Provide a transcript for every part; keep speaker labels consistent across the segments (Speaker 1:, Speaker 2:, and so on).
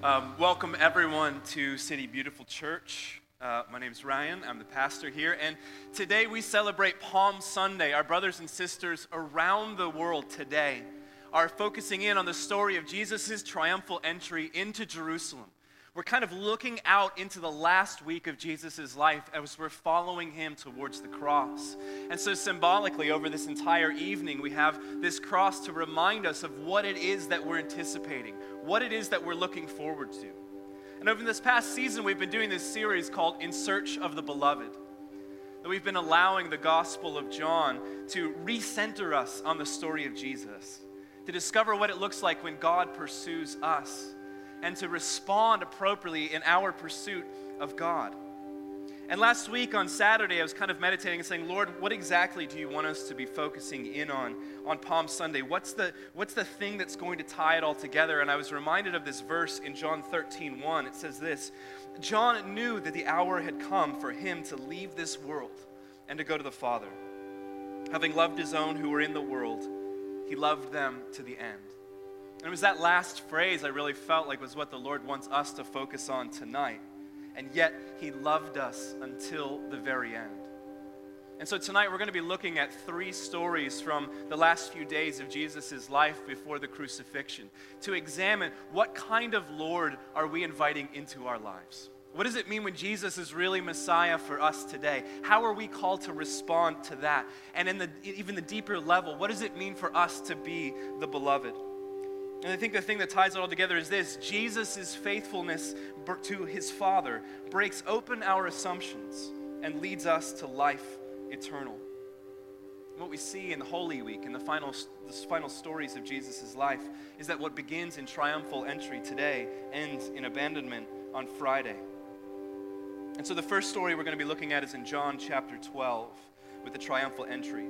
Speaker 1: Um, welcome, everyone, to City Beautiful Church. Uh, my name is Ryan. I'm the pastor here. And today we celebrate Palm Sunday. Our brothers and sisters around the world today are focusing in on the story of Jesus' triumphal entry into Jerusalem. We're kind of looking out into the last week of Jesus' life as we're following him towards the cross. And so, symbolically, over this entire evening, we have this cross to remind us of what it is that we're anticipating, what it is that we're looking forward to. And over this past season, we've been doing this series called In Search of the Beloved. That we've been allowing the Gospel of John to recenter us on the story of Jesus, to discover what it looks like when God pursues us and to respond appropriately in our pursuit of God. And last week on Saturday, I was kind of meditating and saying, Lord, what exactly do you want us to be focusing in on on Palm Sunday? What's the, what's the thing that's going to tie it all together? And I was reminded of this verse in John 13 1. It says this John knew that the hour had come for him to leave this world and to go to the Father. Having loved his own who were in the world, he loved them to the end. And it was that last phrase I really felt like was what the Lord wants us to focus on tonight. And yet, He loved us until the very end. And so tonight we're going to be looking at three stories from the last few days of Jesus' life before the crucifixion to examine what kind of Lord are we inviting into our lives? What does it mean when Jesus is really Messiah for us today? How are we called to respond to that? And in the even the deeper level, what does it mean for us to be the beloved? And I think the thing that ties it all together is this Jesus' faithfulness to his Father breaks open our assumptions and leads us to life eternal. What we see in Holy Week, in the final, the final stories of Jesus' life, is that what begins in triumphal entry today ends in abandonment on Friday. And so the first story we're going to be looking at is in John chapter 12 with the triumphal entry.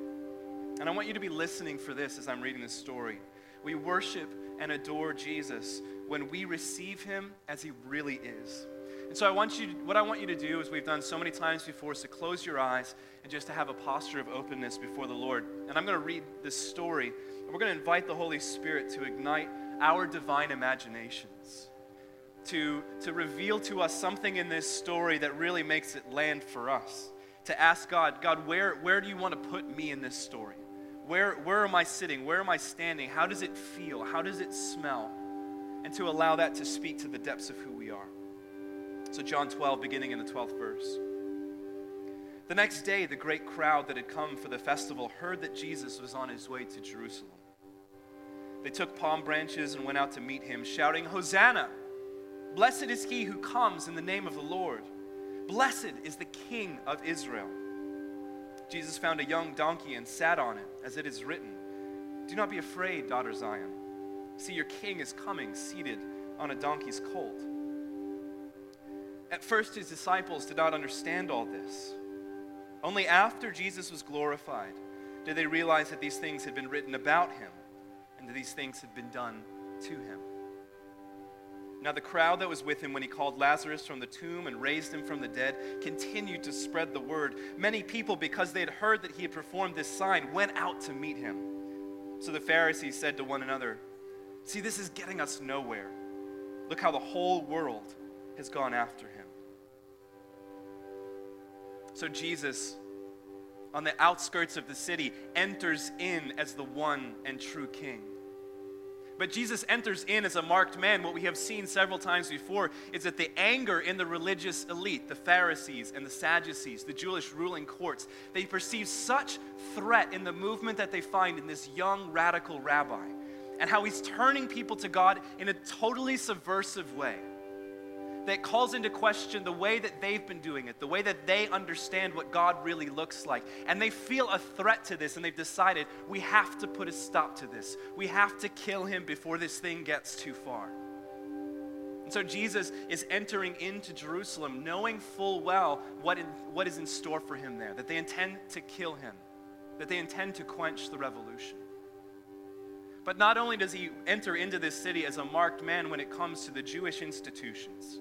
Speaker 1: And I want you to be listening for this as I'm reading this story. We worship and adore Jesus when we receive him as he really is. And so I want you what I want you to do is we've done so many times before is to close your eyes and just to have a posture of openness before the Lord. And I'm going to read this story and we're going to invite the Holy Spirit to ignite our divine imaginations. To, to reveal to us something in this story that really makes it land for us. To ask God, God, where, where do you want to put me in this story? Where, where am I sitting? Where am I standing? How does it feel? How does it smell? And to allow that to speak to the depths of who we are. So, John 12, beginning in the 12th verse. The next day, the great crowd that had come for the festival heard that Jesus was on his way to Jerusalem. They took palm branches and went out to meet him, shouting, Hosanna! Blessed is he who comes in the name of the Lord. Blessed is the King of Israel. Jesus found a young donkey and sat on it, as it is written Do not be afraid, daughter Zion. See, your king is coming, seated on a donkey's colt. At first, his disciples did not understand all this. Only after Jesus was glorified did they realize that these things had been written about him and that these things had been done to him. Now, the crowd that was with him when he called Lazarus from the tomb and raised him from the dead continued to spread the word. Many people, because they had heard that he had performed this sign, went out to meet him. So the Pharisees said to one another, See, this is getting us nowhere. Look how the whole world has gone after him. So Jesus, on the outskirts of the city, enters in as the one and true king. But Jesus enters in as a marked man. What we have seen several times before is that the anger in the religious elite, the Pharisees and the Sadducees, the Jewish ruling courts, they perceive such threat in the movement that they find in this young radical rabbi and how he's turning people to God in a totally subversive way that calls into question the way that they've been doing it, the way that they understand what God really looks like. And they feel a threat to this, and they've decided we have to put a stop to this. We have to kill him before this thing gets too far. And so Jesus is entering into Jerusalem knowing full well what, in, what is in store for him there, that they intend to kill him, that they intend to quench the revolution. But not only does he enter into this city as a marked man when it comes to the Jewish institutions,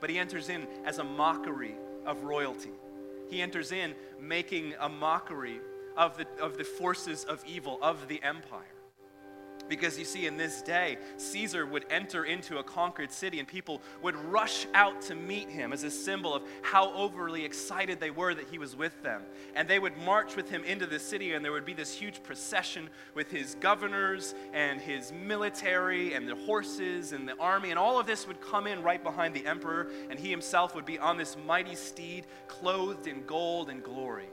Speaker 1: but he enters in as a mockery of royalty. He enters in making a mockery of the, of the forces of evil of the empire. Because you see, in this day, Caesar would enter into a conquered city and people would rush out to meet him as a symbol of how overly excited they were that he was with them. And they would march with him into the city, and there would be this huge procession with his governors and his military and the horses and the army. And all of this would come in right behind the emperor, and he himself would be on this mighty steed, clothed in gold and glory.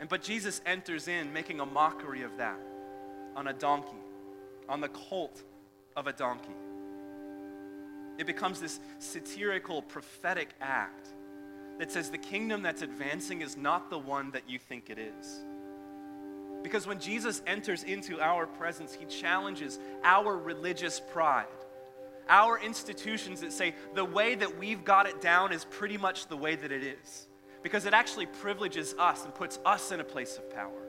Speaker 1: And but Jesus enters in, making a mockery of that on a donkey, on the colt of a donkey. It becomes this satirical, prophetic act that says the kingdom that's advancing is not the one that you think it is. Because when Jesus enters into our presence, he challenges our religious pride, our institutions that say the way that we've got it down is pretty much the way that it is. Because it actually privileges us and puts us in a place of power.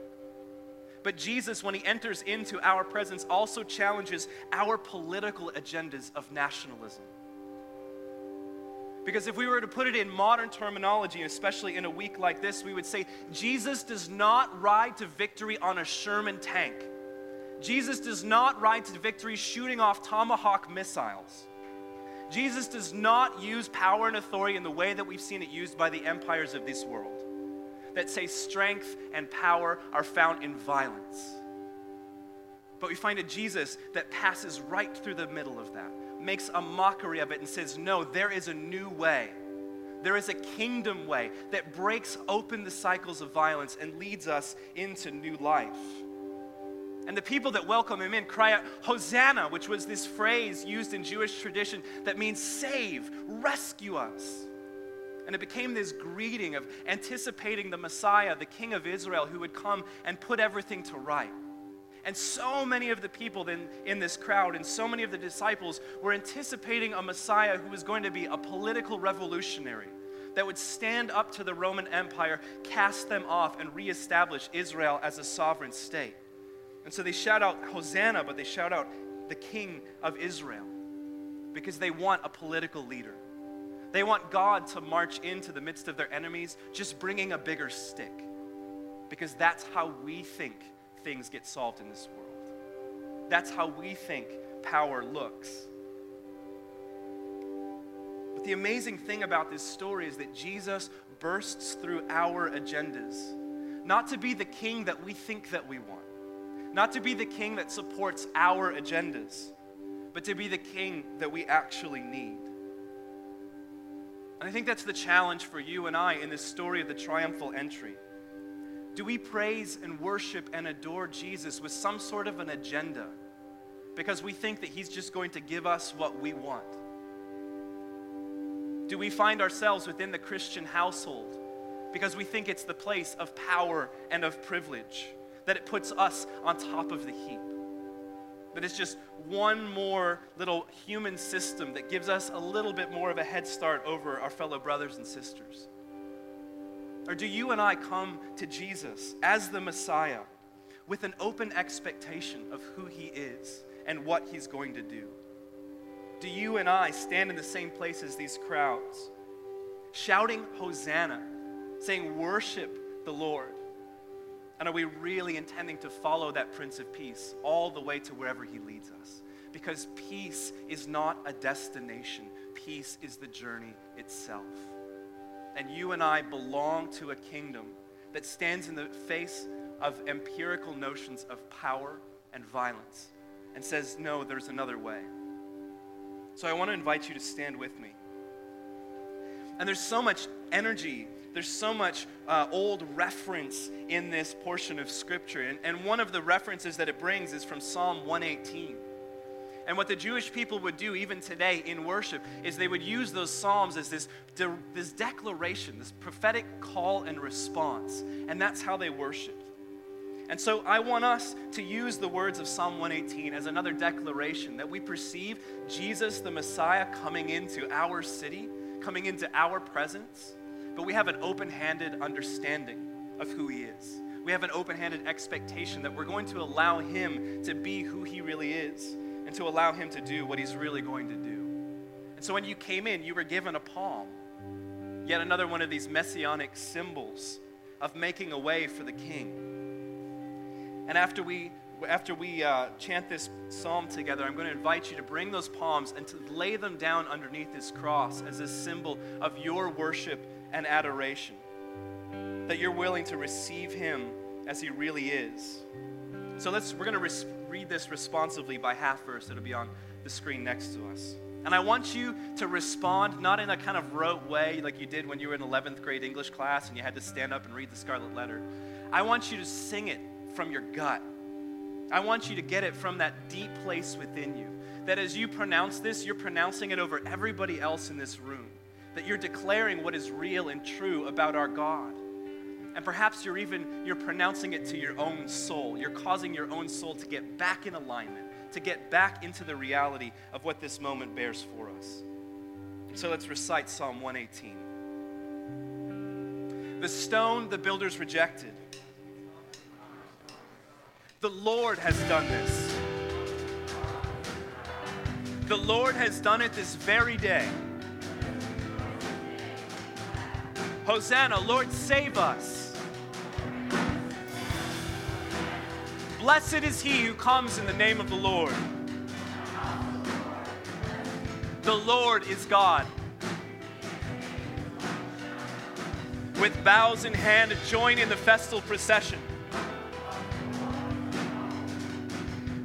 Speaker 1: But Jesus, when he enters into our presence, also challenges our political agendas of nationalism. Because if we were to put it in modern terminology, especially in a week like this, we would say Jesus does not ride to victory on a Sherman tank. Jesus does not ride to victory shooting off Tomahawk missiles. Jesus does not use power and authority in the way that we've seen it used by the empires of this world that say strength and power are found in violence. But we find a Jesus that passes right through the middle of that, makes a mockery of it, and says, No, there is a new way. There is a kingdom way that breaks open the cycles of violence and leads us into new life. And the people that welcome him in cry out, Hosanna, which was this phrase used in Jewish tradition that means save, rescue us. And it became this greeting of anticipating the Messiah, the King of Israel, who would come and put everything to right. And so many of the people in, in this crowd and so many of the disciples were anticipating a Messiah who was going to be a political revolutionary that would stand up to the Roman Empire, cast them off, and reestablish Israel as a sovereign state. And so they shout out Hosanna, but they shout out the King of Israel because they want a political leader. They want God to march into the midst of their enemies, just bringing a bigger stick. Because that's how we think things get solved in this world. That's how we think power looks. But the amazing thing about this story is that Jesus bursts through our agendas, not to be the king that we think that we want, not to be the king that supports our agendas, but to be the king that we actually need. And I think that's the challenge for you and I in this story of the triumphal entry. Do we praise and worship and adore Jesus with some sort of an agenda because we think that he's just going to give us what we want? Do we find ourselves within the Christian household because we think it's the place of power and of privilege, that it puts us on top of the heap? That it's just one more little human system that gives us a little bit more of a head start over our fellow brothers and sisters? Or do you and I come to Jesus as the Messiah with an open expectation of who he is and what he's going to do? Do you and I stand in the same place as these crowds, shouting Hosanna, saying, Worship the Lord? And are we really intending to follow that Prince of Peace all the way to wherever he leads us? Because peace is not a destination, peace is the journey itself. And you and I belong to a kingdom that stands in the face of empirical notions of power and violence and says, no, there's another way. So I want to invite you to stand with me. And there's so much energy there's so much uh, old reference in this portion of Scripture. And, and one of the references that it brings is from Psalm 118. And what the Jewish people would do even today in worship is they would use those psalms as this, de- this declaration, this prophetic call and response. And that's how they worshiped. And so I want us to use the words of Psalm 118 as another declaration that we perceive Jesus, the Messiah, coming into our city, coming into our presence but we have an open handed understanding of who He is. We have an open handed expectation that we're going to allow Him to be who He really is and to allow Him to do what He's really going to do. And so when you came in, you were given a palm, yet another one of these messianic symbols of making a way for the King. And after we after we uh, chant this psalm together, I'm going to invite you to bring those palms and to lay them down underneath this cross as a symbol of your worship and adoration. That you're willing to receive Him as He really is. So let's, we're going to res- read this responsively by half verse. It'll be on the screen next to us. And I want you to respond not in a kind of rote way like you did when you were in 11th grade English class and you had to stand up and read the Scarlet Letter. I want you to sing it from your gut. I want you to get it from that deep place within you. That as you pronounce this, you're pronouncing it over everybody else in this room. That you're declaring what is real and true about our God. And perhaps you're even you're pronouncing it to your own soul. You're causing your own soul to get back in alignment to get back into the reality of what this moment bears for us. So let's recite Psalm 118. The stone the builders rejected. The Lord has done this. The Lord has done it this very day. Hosanna, Lord, save us. Blessed is he who comes in the name of the Lord. The Lord is God. With boughs in hand, join in the festal procession.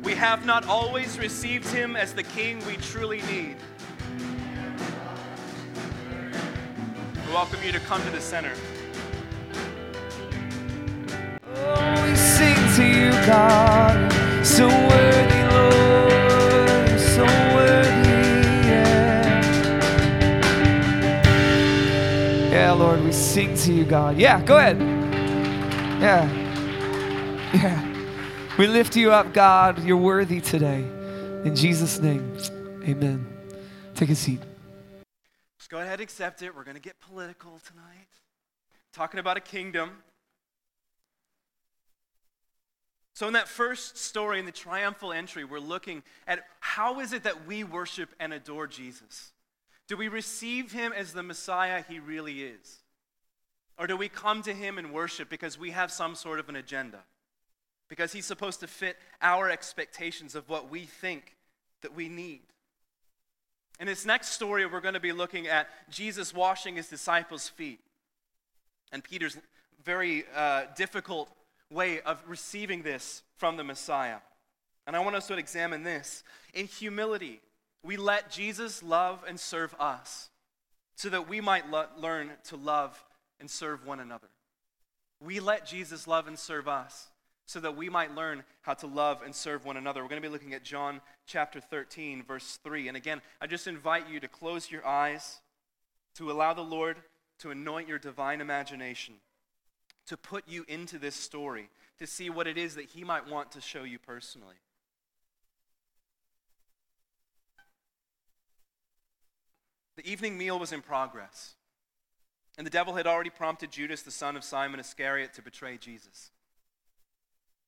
Speaker 1: We have not always received him as the king we truly need. We welcome you to come to the center.
Speaker 2: Oh, we sing to you, God. So worthy, Lord, so worthy, yeah. Yeah, Lord, we sing to you, God. Yeah, go ahead. Yeah. Yeah. We lift you up, God. You're worthy today. In Jesus' name, amen. Take a seat.
Speaker 1: Go ahead accept it. We're going to get political tonight. Talking about a kingdom. So, in that first story, in the triumphal entry, we're looking at how is it that we worship and adore Jesus? Do we receive him as the Messiah he really is? Or do we come to him and worship because we have some sort of an agenda? Because he's supposed to fit our expectations of what we think that we need. In this next story, we're going to be looking at Jesus washing his disciples' feet. And Peter's very uh, difficult way of receiving this from the Messiah. And I want us to examine this. In humility, we let Jesus love and serve us so that we might lo- learn to love and serve one another. We let Jesus love and serve us so that we might learn how to love and serve one another. We're going to be looking at John chapter 13, verse 3. And again, I just invite you to close your eyes, to allow the Lord to anoint your divine imagination to put you into this story, to see what it is that He might want to show you personally. The evening meal was in progress, and the devil had already prompted Judas, the son of Simon Iscariot, to betray Jesus.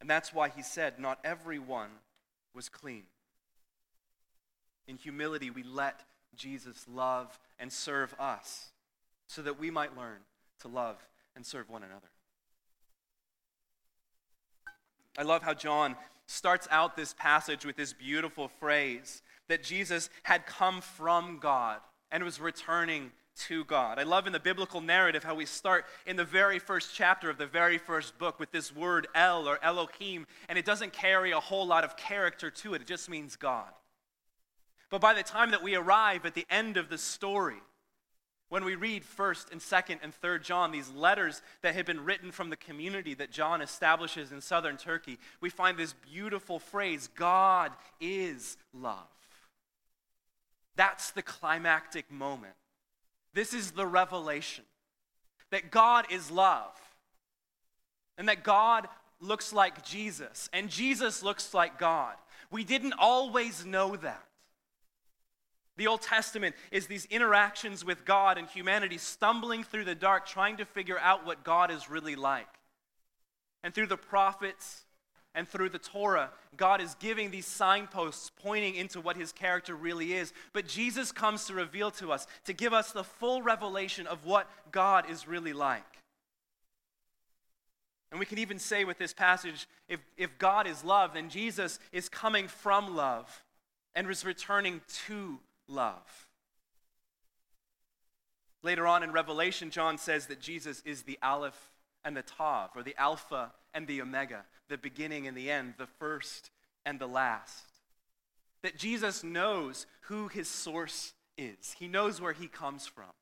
Speaker 1: And that's why he said, Not everyone was clean. In humility, we let Jesus love and serve us so that we might learn to love and serve one another. I love how John starts out this passage with this beautiful phrase that Jesus had come from God and was returning to God. I love in the biblical narrative how we start in the very first chapter of the very first book with this word El or Elohim, and it doesn't carry a whole lot of character to it, it just means God. But by the time that we arrive at the end of the story, when we read 1st and 2nd and 3rd John, these letters that had been written from the community that John establishes in southern Turkey, we find this beautiful phrase God is love. That's the climactic moment. This is the revelation that God is love and that God looks like Jesus and Jesus looks like God. We didn't always know that. The Old Testament is these interactions with God and humanity stumbling through the dark, trying to figure out what God is really like. And through the prophets and through the Torah, God is giving these signposts pointing into what his character really is. But Jesus comes to reveal to us, to give us the full revelation of what God is really like. And we can even say with this passage if, if God is love, then Jesus is coming from love and is returning to love. Later on in Revelation, John says that Jesus is the Aleph and the Tav, or the Alpha and the Omega, the beginning and the end, the first and the last. That Jesus knows who his source is, he knows where he comes from.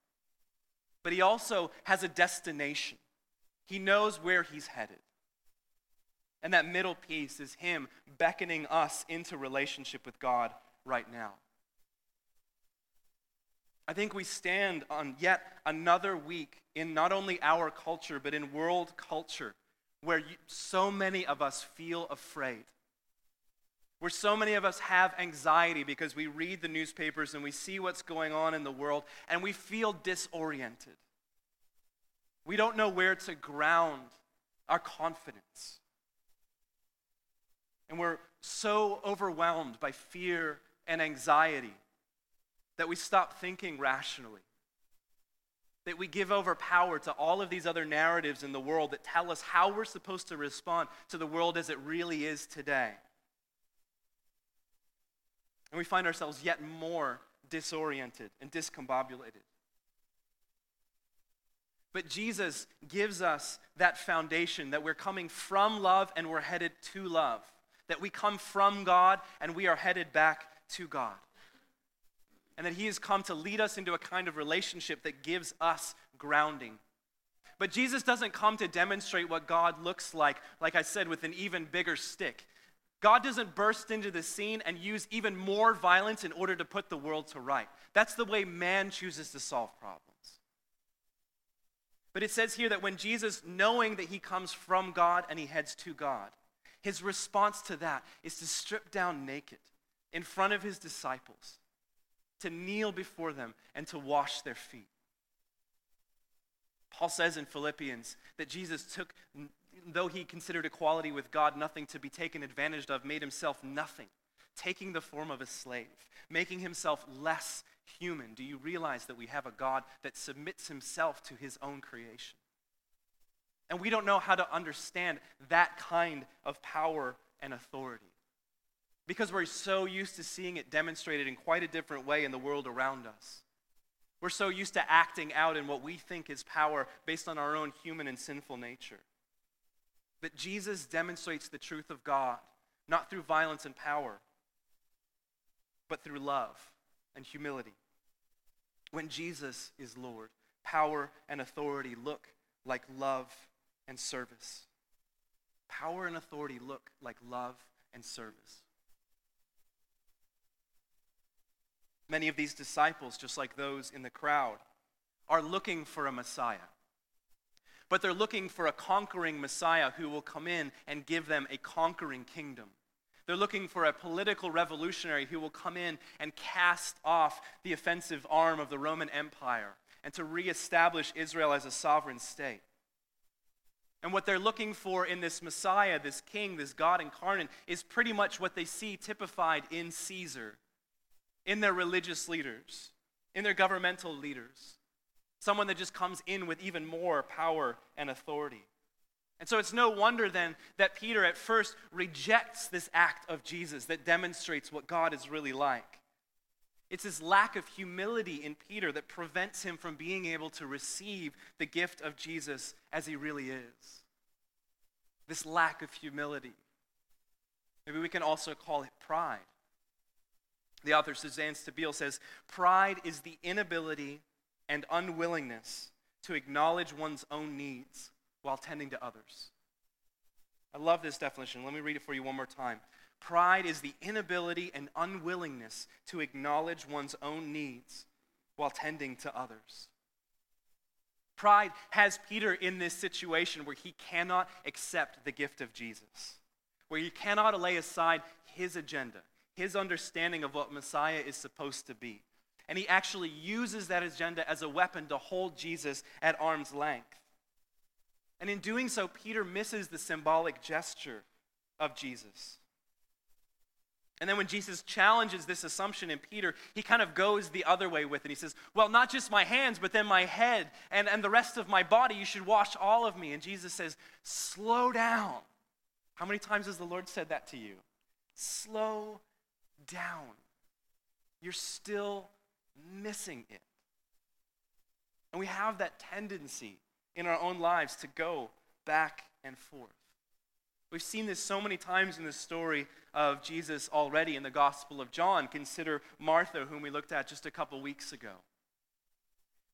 Speaker 1: But he also has a destination, he knows where he's headed. And that middle piece is him beckoning us into relationship with God right now. I think we stand on yet another week in not only our culture, but in world culture, where so many of us feel afraid. Where so many of us have anxiety because we read the newspapers and we see what's going on in the world and we feel disoriented. We don't know where to ground our confidence. And we're so overwhelmed by fear and anxiety that we stop thinking rationally, that we give over power to all of these other narratives in the world that tell us how we're supposed to respond to the world as it really is today. And we find ourselves yet more disoriented and discombobulated. But Jesus gives us that foundation that we're coming from love and we're headed to love. That we come from God and we are headed back to God and that He has come to lead us into a kind of relationship that gives us grounding. But Jesus doesn't come to demonstrate what God looks like, like I said, with an even bigger stick. God doesn't burst into the scene and use even more violence in order to put the world to right. That's the way man chooses to solve problems. But it says here that when Jesus, knowing that he comes from God and he heads to God, his response to that is to strip down naked in front of his disciples to kneel before them and to wash their feet. Paul says in Philippians that Jesus took, though he considered equality with God nothing to be taken advantage of, made himself nothing, taking the form of a slave, making himself less human. Do you realize that we have a God that submits himself to his own creation? And we don't know how to understand that kind of power and authority because we're so used to seeing it demonstrated in quite a different way in the world around us. We're so used to acting out in what we think is power based on our own human and sinful nature. But Jesus demonstrates the truth of God, not through violence and power, but through love and humility. When Jesus is Lord, power and authority look like love and service. Power and authority look like love and service. Many of these disciples, just like those in the crowd, are looking for a Messiah. But they're looking for a conquering Messiah who will come in and give them a conquering kingdom. They're looking for a political revolutionary who will come in and cast off the offensive arm of the Roman Empire and to reestablish Israel as a sovereign state. And what they're looking for in this Messiah, this king, this God incarnate, is pretty much what they see typified in Caesar in their religious leaders, in their governmental leaders. Someone that just comes in with even more power and authority. And so it's no wonder then that Peter at first rejects this act of Jesus that demonstrates what God is really like. It's this lack of humility in Peter that prevents him from being able to receive the gift of Jesus as he really is. This lack of humility. Maybe we can also call it pride. The author Suzanne Stabile says Pride is the inability and unwillingness to acknowledge one's own needs while tending to others. I love this definition. Let me read it for you one more time. Pride is the inability and unwillingness to acknowledge one's own needs while tending to others. Pride has Peter in this situation where he cannot accept the gift of Jesus, where he cannot lay aside his agenda, his understanding of what Messiah is supposed to be. And he actually uses that agenda as a weapon to hold Jesus at arm's length. And in doing so, Peter misses the symbolic gesture of Jesus. And then when Jesus challenges this assumption in Peter, he kind of goes the other way with it. He says, Well, not just my hands, but then my head and, and the rest of my body. You should wash all of me. And Jesus says, Slow down. How many times has the Lord said that to you? Slow down. You're still missing it. And we have that tendency in our own lives to go back and forth. We've seen this so many times in the story of Jesus already in the Gospel of John. Consider Martha, whom we looked at just a couple weeks ago.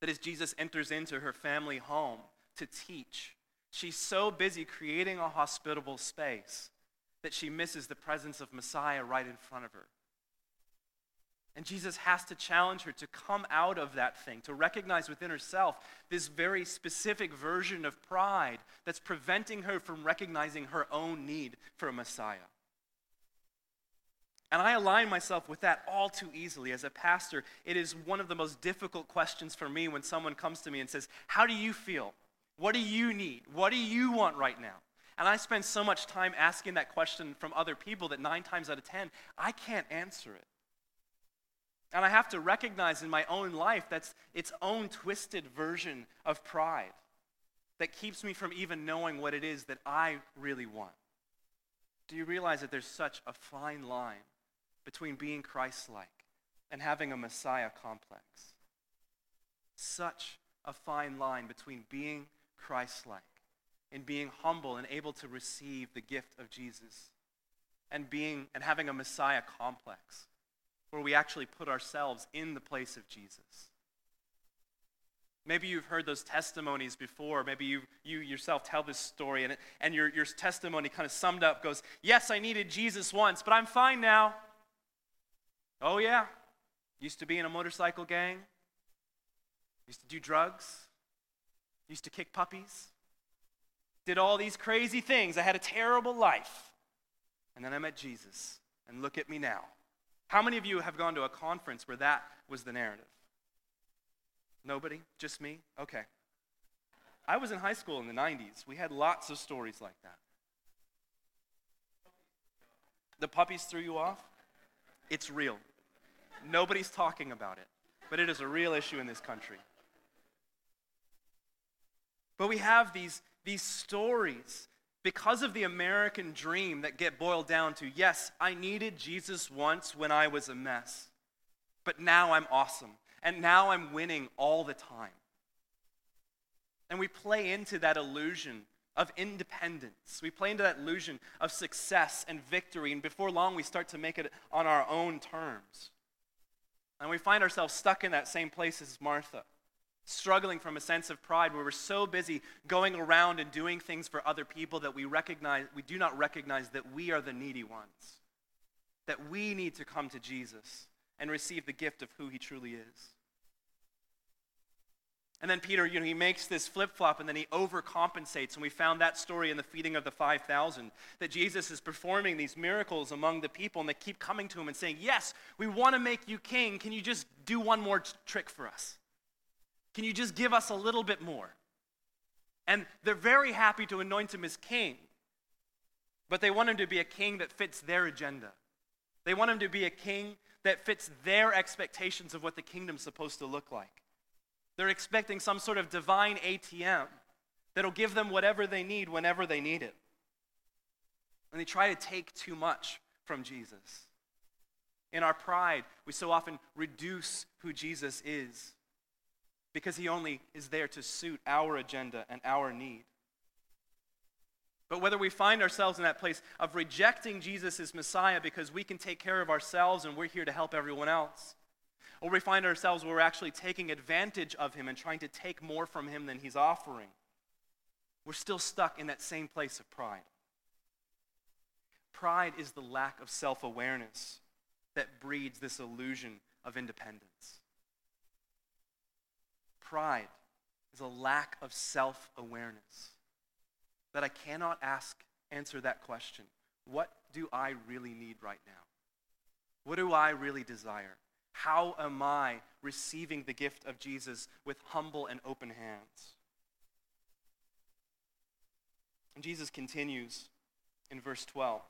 Speaker 1: That as Jesus enters into her family home to teach, she's so busy creating a hospitable space that she misses the presence of Messiah right in front of her. And Jesus has to challenge her to come out of that thing, to recognize within herself this very specific version of pride that's preventing her from recognizing her own need for a Messiah. And I align myself with that all too easily. As a pastor, it is one of the most difficult questions for me when someone comes to me and says, How do you feel? What do you need? What do you want right now? And I spend so much time asking that question from other people that nine times out of ten, I can't answer it. And I have to recognize in my own life that's its own twisted version of pride that keeps me from even knowing what it is that I really want. Do you realize that there's such a fine line between being Christ like and having a Messiah complex? Such a fine line between being Christ like and being humble and able to receive the gift of Jesus and being and having a Messiah complex where we actually put ourselves in the place of Jesus. Maybe you've heard those testimonies before. Maybe you, you yourself tell this story, and, it, and your, your testimony kind of summed up goes, Yes, I needed Jesus once, but I'm fine now. Oh, yeah. Used to be in a motorcycle gang, used to do drugs, used to kick puppies, did all these crazy things. I had a terrible life. And then I met Jesus, and look at me now. How many of you have gone to a conference where that was the narrative? Nobody? Just me? Okay. I was in high school in the 90s. We had lots of stories like that. The puppies threw you off? It's real. Nobody's talking about it, but it is a real issue in this country. But we have these, these stories because of the American dream that get boiled down to yes, I needed Jesus once when I was a mess, but now I'm awesome, and now I'm winning all the time. And we play into that illusion of independence. We play into that illusion of success and victory, and before long, we start to make it on our own terms. And we find ourselves stuck in that same place as Martha struggling from a sense of pride where we're so busy going around and doing things for other people that we recognize we do not recognize that we are the needy ones that we need to come to Jesus and receive the gift of who he truly is and then Peter, you know, he makes this flip flop and then he overcompensates. And we found that story in the feeding of the 5,000 that Jesus is performing these miracles among the people and they keep coming to him and saying, Yes, we want to make you king. Can you just do one more t- trick for us? Can you just give us a little bit more? And they're very happy to anoint him as king, but they want him to be a king that fits their agenda. They want him to be a king that fits their expectations of what the kingdom's supposed to look like. They're expecting some sort of divine ATM that'll give them whatever they need whenever they need it. And they try to take too much from Jesus. In our pride, we so often reduce who Jesus is because he only is there to suit our agenda and our need. But whether we find ourselves in that place of rejecting Jesus as Messiah because we can take care of ourselves and we're here to help everyone else, or we find ourselves where we're actually taking advantage of him and trying to take more from him than he's offering, we're still stuck in that same place of pride. Pride is the lack of self awareness that breeds this illusion of independence. Pride is a lack of self awareness that I cannot ask, answer that question. What do I really need right now? What do I really desire? How am I receiving the gift of Jesus with humble and open hands? And Jesus continues in verse 12.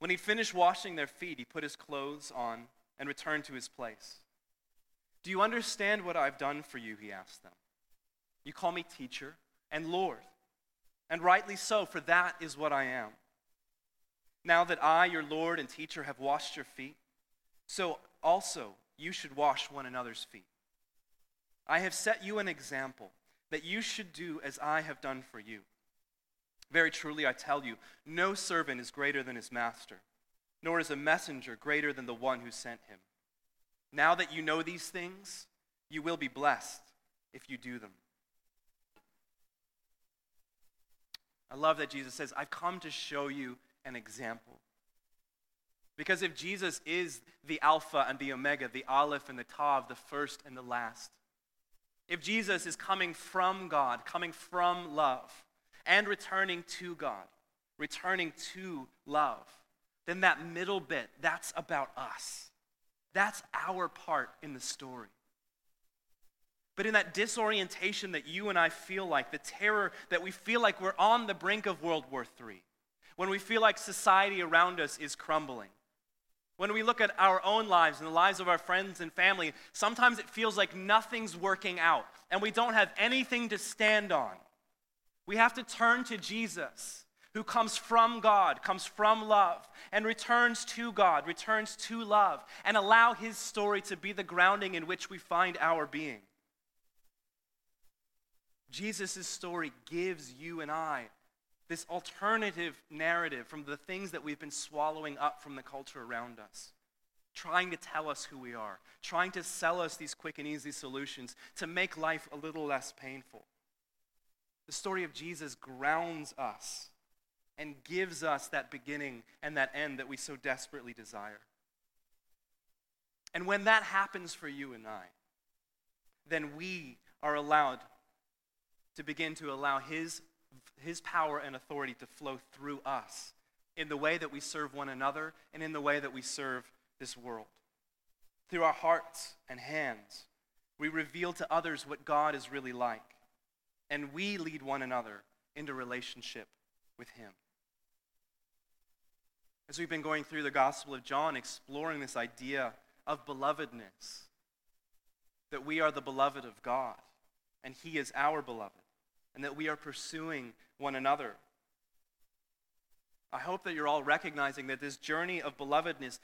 Speaker 1: When he'd finished washing their feet, he put his clothes on and returned to his place. Do you understand what I've done for you? He asked them. You call me teacher and Lord, and rightly so, for that is what I am. Now that I, your Lord and teacher, have washed your feet, so also you should wash one another's feet. I have set you an example that you should do as I have done for you. Very truly, I tell you, no servant is greater than his master, nor is a messenger greater than the one who sent him. Now that you know these things, you will be blessed if you do them. I love that Jesus says, I've come to show you an example. Because if Jesus is the Alpha and the Omega, the Aleph and the Tav, the first and the last, if Jesus is coming from God, coming from love, and returning to God, returning to love, then that middle bit, that's about us. That's our part in the story. But in that disorientation that you and I feel like, the terror that we feel like we're on the brink of World War III, when we feel like society around us is crumbling, when we look at our own lives and the lives of our friends and family, sometimes it feels like nothing's working out and we don't have anything to stand on. We have to turn to Jesus, who comes from God, comes from love, and returns to God, returns to love, and allow his story to be the grounding in which we find our being. Jesus' story gives you and I this alternative narrative from the things that we've been swallowing up from the culture around us, trying to tell us who we are, trying to sell us these quick and easy solutions to make life a little less painful. The story of Jesus grounds us and gives us that beginning and that end that we so desperately desire. And when that happens for you and I, then we are allowed to begin to allow His, His power and authority to flow through us in the way that we serve one another and in the way that we serve this world. Through our hearts and hands, we reveal to others what God is really like and we lead one another into relationship with Him. As we've been going through the Gospel of John, exploring this idea of belovedness, that we are the beloved of God, and He is our beloved, and that we are pursuing one another. I hope that you're all recognizing that this journey of belovedness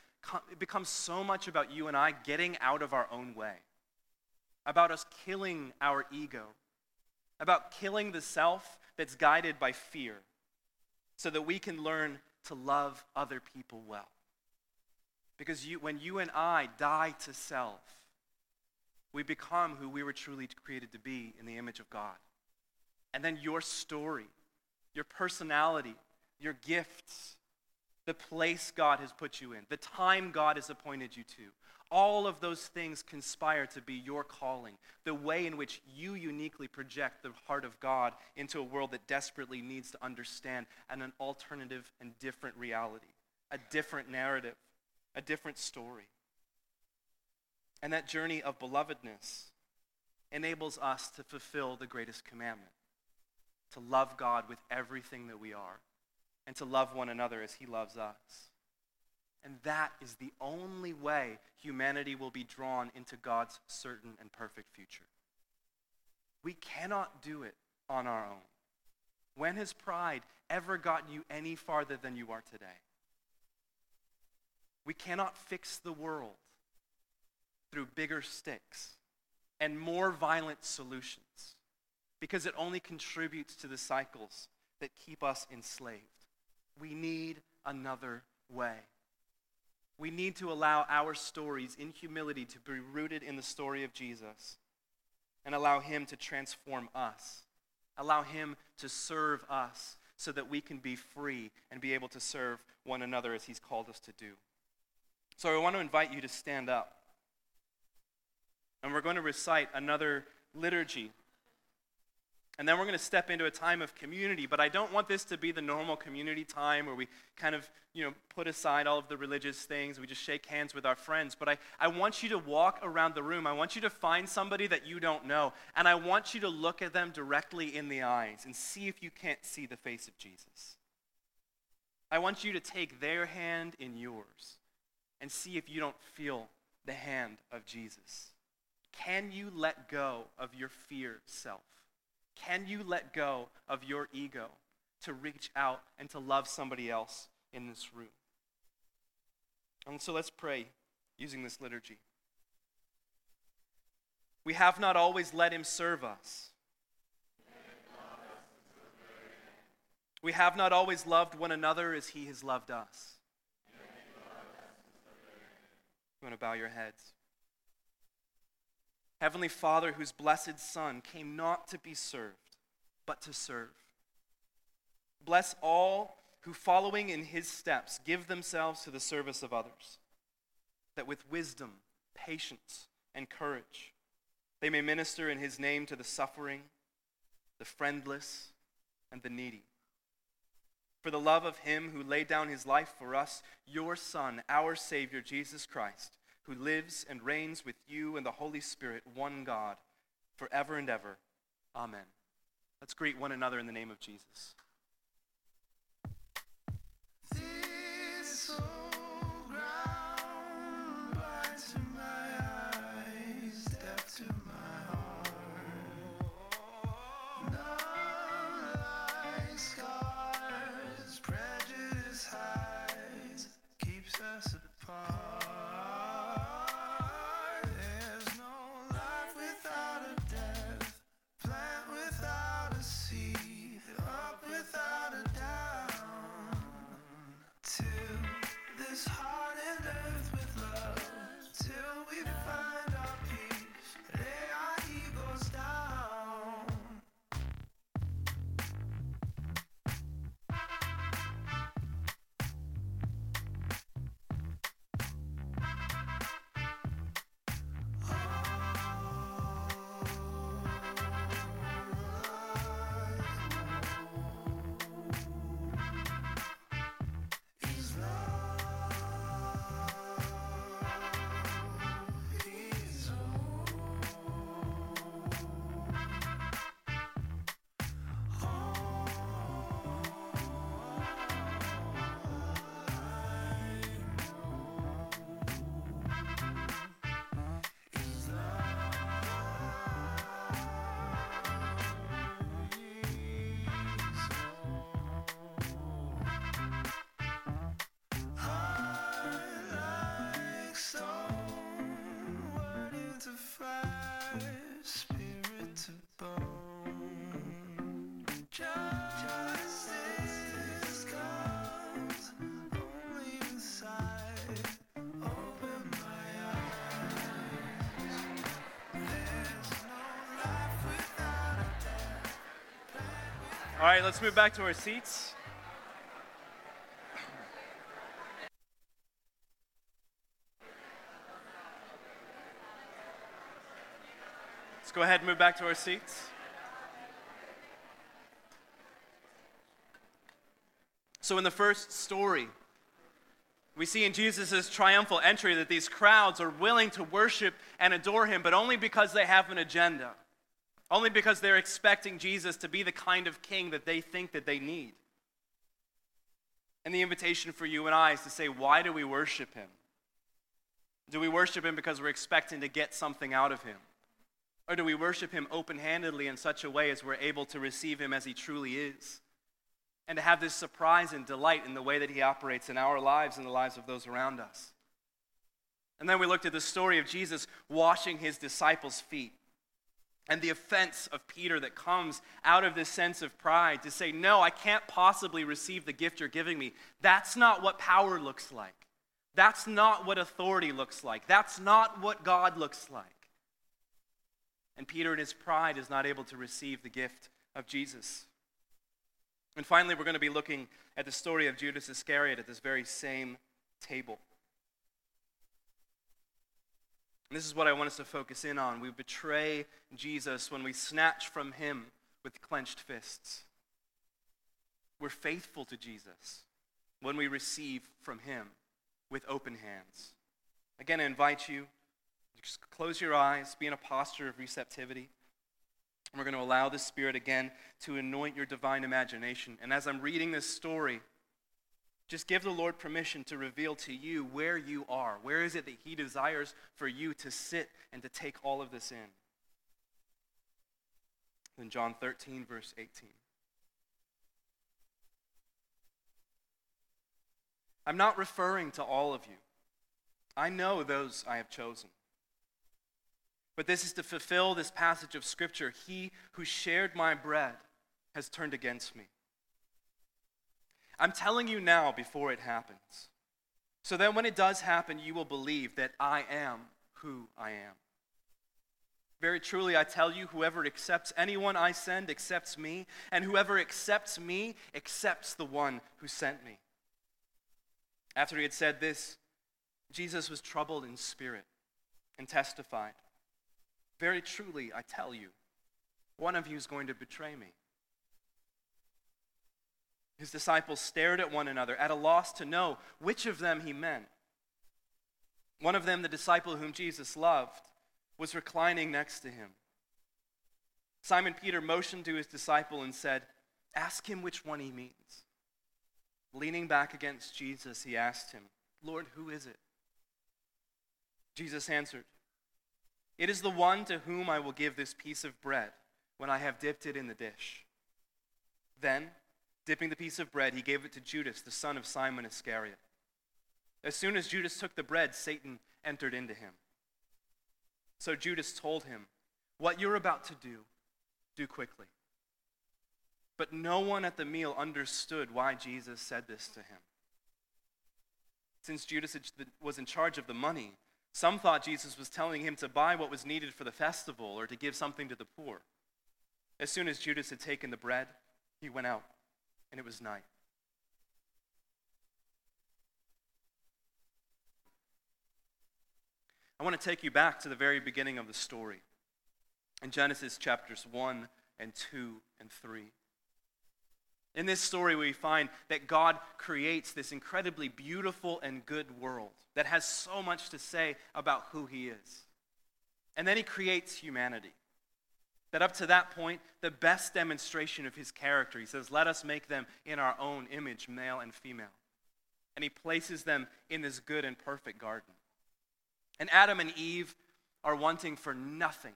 Speaker 1: becomes so much about you and I getting out of our own way, about us killing our ego, about killing the self that's guided by fear so that we can learn to love other people well. Because you, when you and I die to self, we become who we were truly created to be in the image of God. And then your story, your personality, your gifts, the place God has put you in, the time God has appointed you to, all of those things conspire to be your calling, the way in which you uniquely project the heart of God into a world that desperately needs to understand an, an alternative and different reality, a different narrative, a different story. And that journey of belovedness enables us to fulfill the greatest commandment to love God with everything that we are, and to love one another as He loves us. And that is the only way humanity will be drawn into God's certain and perfect future. We cannot do it on our own. When has pride ever gotten you any farther than you are today? We cannot fix the world through bigger sticks and more violent solutions because it only contributes to the cycles that keep us enslaved. We need another way. We need to allow our stories in humility to be rooted in the story of Jesus and allow Him to transform us. Allow Him to serve us so that we can be free and be able to serve one another as He's called us to do. So I want to invite you to stand up. And we're going to recite another liturgy and then we're going to step into a time of community, but I don't want this to be the normal community time where we kind of, you know, put aside all of the religious things, we just shake hands with our friends. But I, I want you to walk around the room. I want you to find somebody that you don't know, and I want you to look at them directly in the eyes and see if you can't see the face of Jesus. I want you to take their hand in yours and see if you don't feel the hand of Jesus. Can you let go of your fear self? Can you let go of your ego to reach out and to love somebody else in this room? And so let's pray using this liturgy. We have not always let him serve us. We have not always loved one another as he has loved us. You want to bow your heads? Heavenly Father, whose blessed Son came not to be served, but to serve. Bless all who, following in his steps, give themselves to the service of others, that with wisdom, patience, and courage, they may minister in his name to the suffering, the friendless, and the needy. For the love of him who laid down his life for us, your Son, our Savior, Jesus Christ who lives and reigns with you and the Holy Spirit, one God, forever and ever. Amen. Let's greet one another in the name of Jesus. All right, let's move back to our seats. Let's go ahead and move back to our seats. So, in the first story, we see in Jesus' triumphal entry that these crowds are willing to worship and adore him, but only because they have an agenda only because they're expecting Jesus to be the kind of king that they think that they need. And the invitation for you and I is to say, why do we worship him? Do we worship him because we're expecting to get something out of him? Or do we worship him open handedly in such a way as we're able to receive him as he truly is? And to have this surprise and delight in the way that he operates in our lives and the lives of those around us? And then we looked at the story of Jesus washing his disciples' feet and the offense of Peter that comes out of this sense of pride to say, No, I can't possibly receive the gift you're giving me. That's not what power looks like. That's not what authority looks like. That's not what God looks like. And Peter, in his pride, is not able to receive the gift of Jesus. And finally, we're going to be looking at the story of Judas Iscariot at this very same table. And this is what I want us to focus in on. We betray Jesus when we snatch from him with clenched fists. We're faithful to Jesus when we receive from him with open hands. Again, I invite you, just close your eyes, be in a posture of receptivity. We're going to allow the Spirit again to anoint your divine imagination. And as I'm reading this story, just give the Lord permission to reveal to you where you are. Where is it that He desires for you to sit and to take all of this in? In John 13, verse 18. I'm not referring to all of you. I know those I have chosen. But this is to fulfill this passage of Scripture. He who shared my bread has turned against me. I'm telling you now before it happens. So that when it does happen, you will believe that I am who I am. Very truly, I tell you, whoever accepts anyone I send accepts me, and whoever accepts me accepts the one who sent me. After he had said this, Jesus was troubled in spirit and testified. Very truly, I tell you, one of you is going to betray me. His disciples stared at one another, at a loss to know which of them he meant. One of them, the disciple whom Jesus loved, was reclining next to him. Simon Peter motioned to his disciple and said, Ask him which one he means. Leaning back against Jesus, he asked him, Lord, who is it? Jesus answered, it is the one to whom I will give this piece of bread when I have dipped it in the dish. Then, dipping the piece of bread, he gave it to Judas, the son of Simon Iscariot. As soon as Judas took the bread, Satan entered into him. So Judas told him, What you're about to do, do quickly. But no one at the meal understood why Jesus said this to him. Since Judas was in charge of the money, some thought Jesus was telling him to buy what was needed for the festival or to give something to the poor. As soon as Judas had taken the bread, he went out, and it was night. I want to take you back to the very beginning of the story in Genesis chapters 1 and 2 and 3. In this story, we find that God creates this incredibly beautiful and good world that has so much to say about who He is. And then He creates humanity. That up to that point, the best demonstration of His character, He says, let us make them in our own image, male and female. And He places them in this good and perfect garden. And Adam and Eve are wanting for nothing.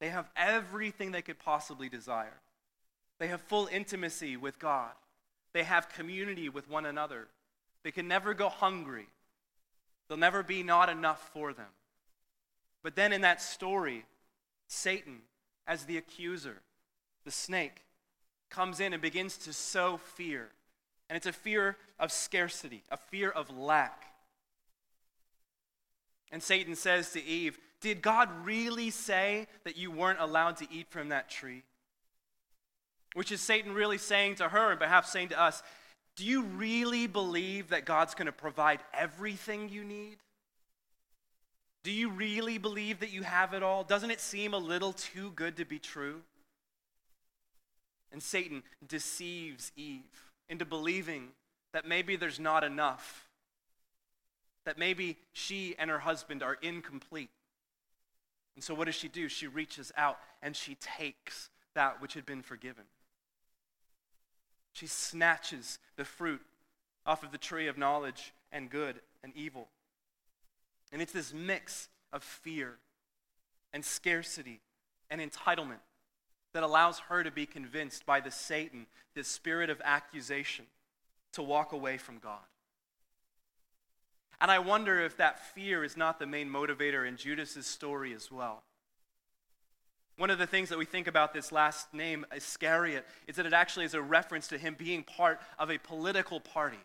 Speaker 1: They have everything they could possibly desire. They have full intimacy with God. They have community with one another. They can never go hungry. There'll never be not enough for them. But then in that story, Satan, as the accuser, the snake, comes in and begins to sow fear. And it's a fear of scarcity, a fear of lack. And Satan says to Eve, Did God really say that you weren't allowed to eat from that tree? Which is Satan really saying to her and perhaps saying to us, Do you really believe that God's going to provide everything you need? Do you really believe that you have it all? Doesn't it seem a little too good to be true? And Satan deceives Eve into believing that maybe there's not enough, that maybe she and her husband are incomplete. And so, what does she do? She reaches out and she takes that which had been forgiven. She snatches the fruit off of the tree of knowledge and good and evil. And it's this mix of fear and scarcity and entitlement that allows her to be convinced by the Satan, this spirit of accusation, to walk away from God. And I wonder if that fear is not the main motivator in Judas's story as well. One of the things that we think about this last name, Iscariot, is that it actually is a reference to him being part of a political party.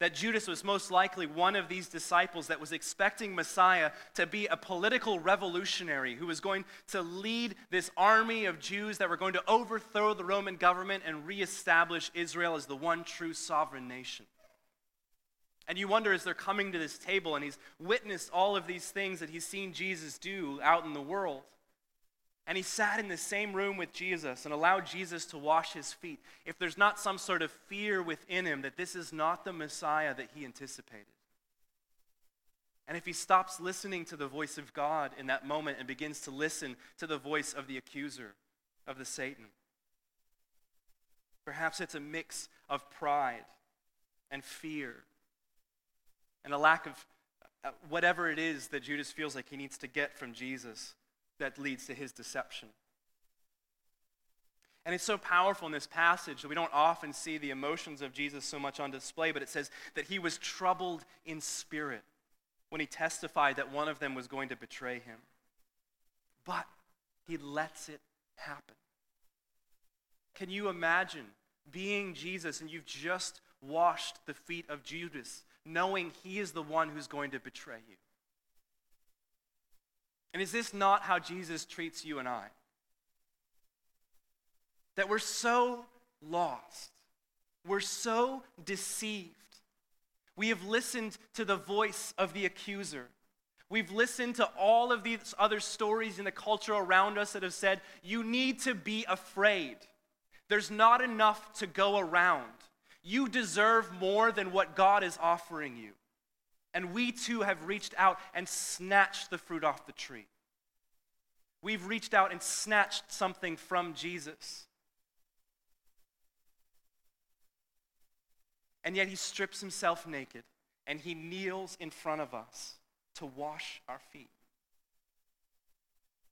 Speaker 1: That Judas was most likely one of these disciples that was expecting Messiah to be a political revolutionary who was going to lead this army of Jews that were going to overthrow the Roman government and reestablish Israel as the one true sovereign nation. And you wonder as they're coming to this table and he's witnessed all of these things that he's seen Jesus do out in the world. And he sat in the same room with Jesus and allowed Jesus to wash his feet. If there's not some sort of fear within him that this is not the Messiah that he anticipated. And if he stops listening to the voice of God in that moment and begins to listen to the voice of the accuser, of the Satan, perhaps it's a mix of pride and fear and a lack of uh, whatever it is that Judas feels like he needs to get from Jesus that leads to his deception. And it's so powerful in this passage that we don't often see the emotions of Jesus so much on display, but it says that he was troubled in spirit when he testified that one of them was going to betray him. But he lets it happen. Can you imagine being Jesus and you've just washed the feet of Judas, knowing he is the one who's going to betray you? And is this not how Jesus treats you and I? That we're so lost, we're so deceived. We have listened to the voice of the accuser. We've listened to all of these other stories in the culture around us that have said, you need to be afraid. There's not enough to go around. You deserve more than what God is offering you. And we too have reached out and snatched the fruit off the tree. We've reached out and snatched something from Jesus. And yet he strips himself naked and he kneels in front of us to wash our feet.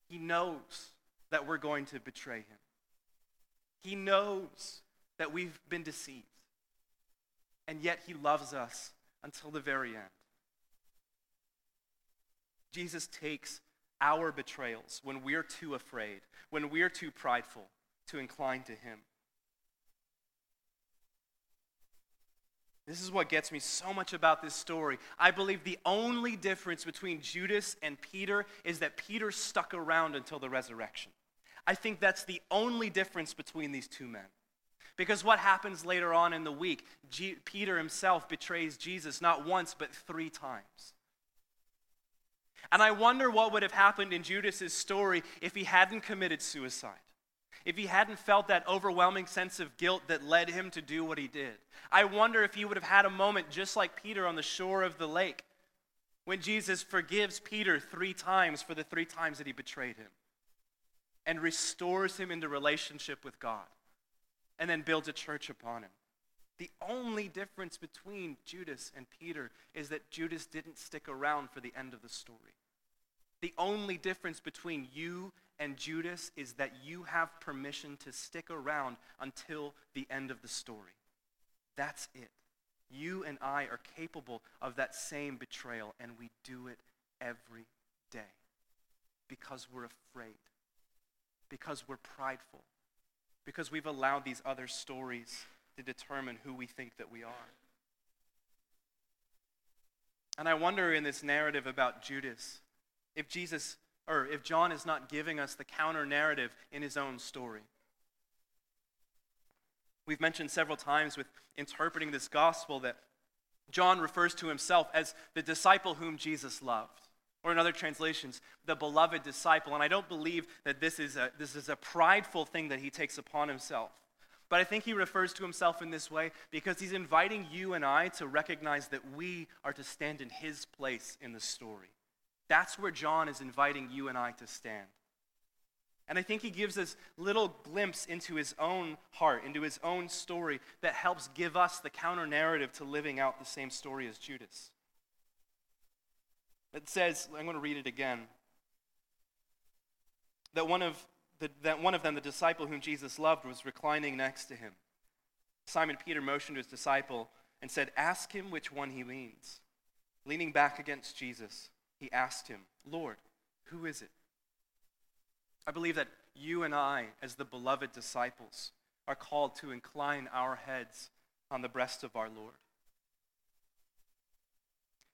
Speaker 1: He knows that we're going to betray him. He knows that we've been deceived. And yet he loves us until the very end. Jesus takes our betrayals when we're too afraid, when we're too prideful to incline to Him. This is what gets me so much about this story. I believe the only difference between Judas and Peter is that Peter stuck around until the resurrection. I think that's the only difference between these two men. Because what happens later on in the week? G- Peter himself betrays Jesus not once, but three times. And I wonder what would have happened in Judas's story if he hadn't committed suicide. If he hadn't felt that overwhelming sense of guilt that led him to do what he did. I wonder if he would have had a moment just like Peter on the shore of the lake when Jesus forgives Peter three times for the three times that he betrayed him and restores him into relationship with God and then builds a church upon him. The only difference between Judas and Peter is that Judas didn't stick around for the end of the story. The only difference between you and Judas is that you have permission to stick around until the end of the story. That's it. You and I are capable of that same betrayal, and we do it every day because we're afraid, because we're prideful, because we've allowed these other stories to determine who we think that we are. And I wonder in this narrative about Judas if Jesus or if John is not giving us the counter narrative in his own story. We've mentioned several times with interpreting this gospel that John refers to himself as the disciple whom Jesus loved. Or in other translations, the beloved disciple. And I don't believe that this is a, this is a prideful thing that he takes upon himself. But I think he refers to himself in this way because he's inviting you and I to recognize that we are to stand in his place in the story. That's where John is inviting you and I to stand. And I think he gives us a little glimpse into his own heart, into his own story that helps give us the counter narrative to living out the same story as Judas. It says, I'm going to read it again, that one of the, that one of them, the disciple whom Jesus loved, was reclining next to him. Simon Peter motioned to his disciple and said, Ask him which one he leans, Leaning back against Jesus, he asked him, Lord, who is it? I believe that you and I, as the beloved disciples, are called to incline our heads on the breast of our Lord.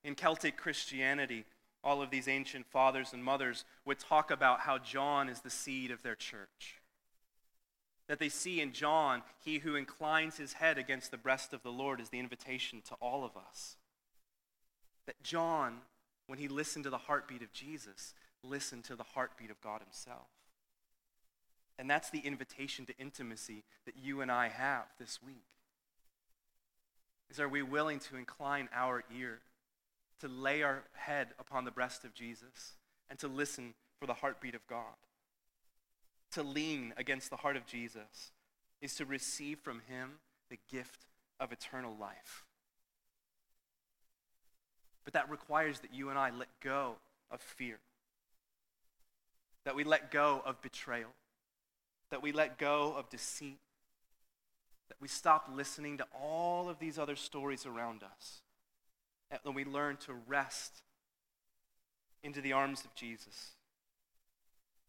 Speaker 1: In Celtic Christianity, all of these ancient fathers and mothers would talk about how John is the seed of their church. That they see in John, he who inclines his head against the breast of the Lord is the invitation to all of us. That John, when he listened to the heartbeat of Jesus, listened to the heartbeat of God himself. And that's the invitation to intimacy that you and I have this week. Is are we willing to incline our ear, to lay our head upon the breast of Jesus, and to listen for the heartbeat of God? To lean against the heart of Jesus is to receive from him the gift of eternal life. But that requires that you and I let go of fear, that we let go of betrayal, that we let go of deceit, that we stop listening to all of these other stories around us, and we learn to rest into the arms of Jesus,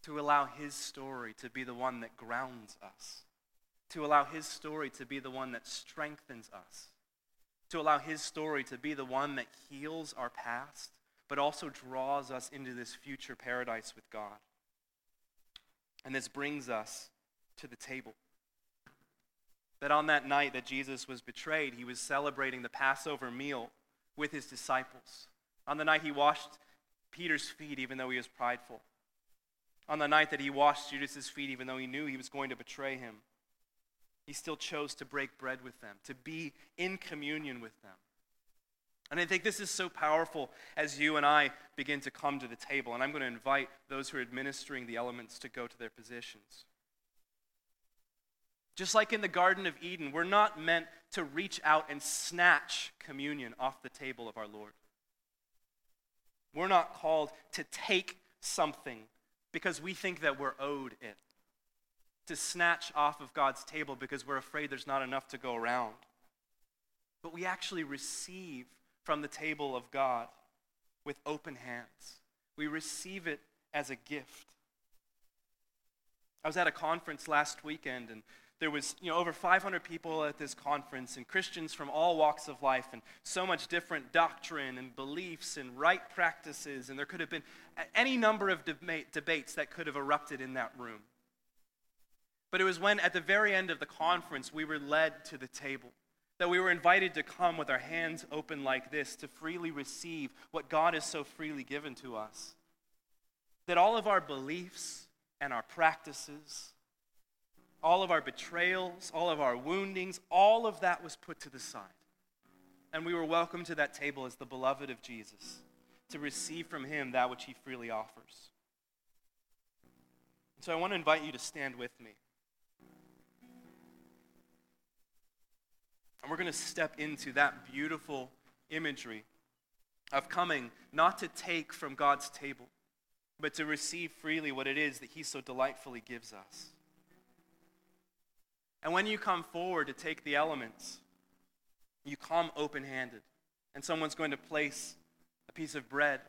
Speaker 1: to allow his story to be the one that grounds us, to allow his story to be the one that strengthens us to allow His story to be the one that heals our past, but also draws us into this future paradise with God. And this brings us to the table. That on that night that Jesus was betrayed, he was celebrating the Passover meal with his disciples. On the night he washed Peter's feet, even though he was prideful. On the night that he washed Judas's feet, even though he knew he was going to betray him he still chose to break bread with them, to be in communion with them. And I think this is so powerful as you and I begin to come to the table. And I'm going to invite those who are administering the elements to go to their positions. Just like in the Garden of Eden, we're not meant to reach out and snatch communion off the table of our Lord. We're not called to take something because we think that we're owed it to snatch off of God's table because we're afraid there's not enough to go around. But we actually receive from the table of God with open hands. We receive it as a gift. I was at a conference last weekend and there was you know over 500 people at this conference and christians from all walks of life and so much different doctrine and beliefs and right practices and there could have been any number of deba- debates that could have erupted in that room but it was when, at the very end of the conference, we were led to the table, that we were invited to come with our hands open like this to freely receive what God has so freely given to us. That all of our beliefs and our practices, all of our betrayals, all of our woundings, all of that was put to the side. And we were welcomed to that table as the beloved of Jesus to receive from him that which he freely offers. So I want to invite you to stand with me. And we're going to step into that beautiful imagery of coming not to take from God's table, but to receive freely what it is that He so delightfully gives us. And when you come forward to take the elements, you come open handed, and someone's going to place a piece of bread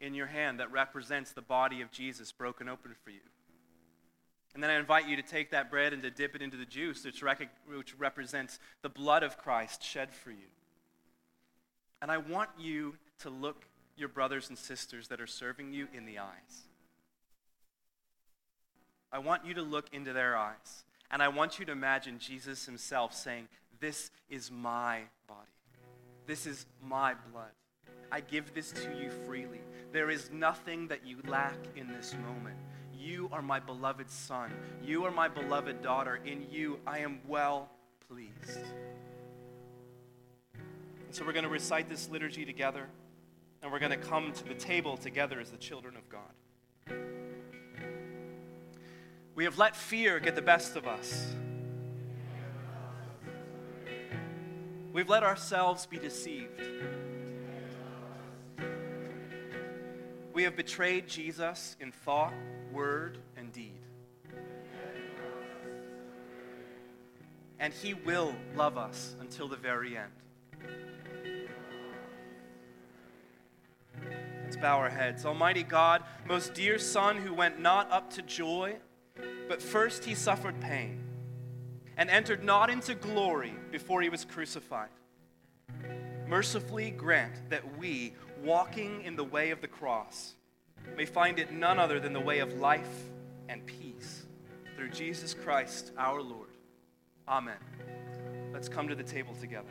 Speaker 1: in your hand that represents the body of Jesus broken open for you. And then I invite you to take that bread and to dip it into the juice, which, rec- which represents the blood of Christ shed for you. And I want you to look your brothers and sisters that are serving you in the eyes. I want you to look into their eyes. And I want you to imagine Jesus himself saying, This is my body. This is my blood. I give this to you freely. There is nothing that you lack in this moment. You are my beloved son. You are my beloved daughter. In you, I am well pleased. And so we're going to recite this liturgy together, and we're going to come to the table together as the children of God. We have let fear get the best of us. We've let ourselves be deceived. We have betrayed Jesus in thought, word, and deed. And he will love us until the very end. Let's bow our heads. Almighty God, most dear Son, who went not up to joy, but first he suffered pain and entered not into glory before he was crucified. Mercifully grant that we, walking in the way of the cross, may find it none other than the way of life and peace through Jesus Christ our Lord. Amen. Let's come to the table together.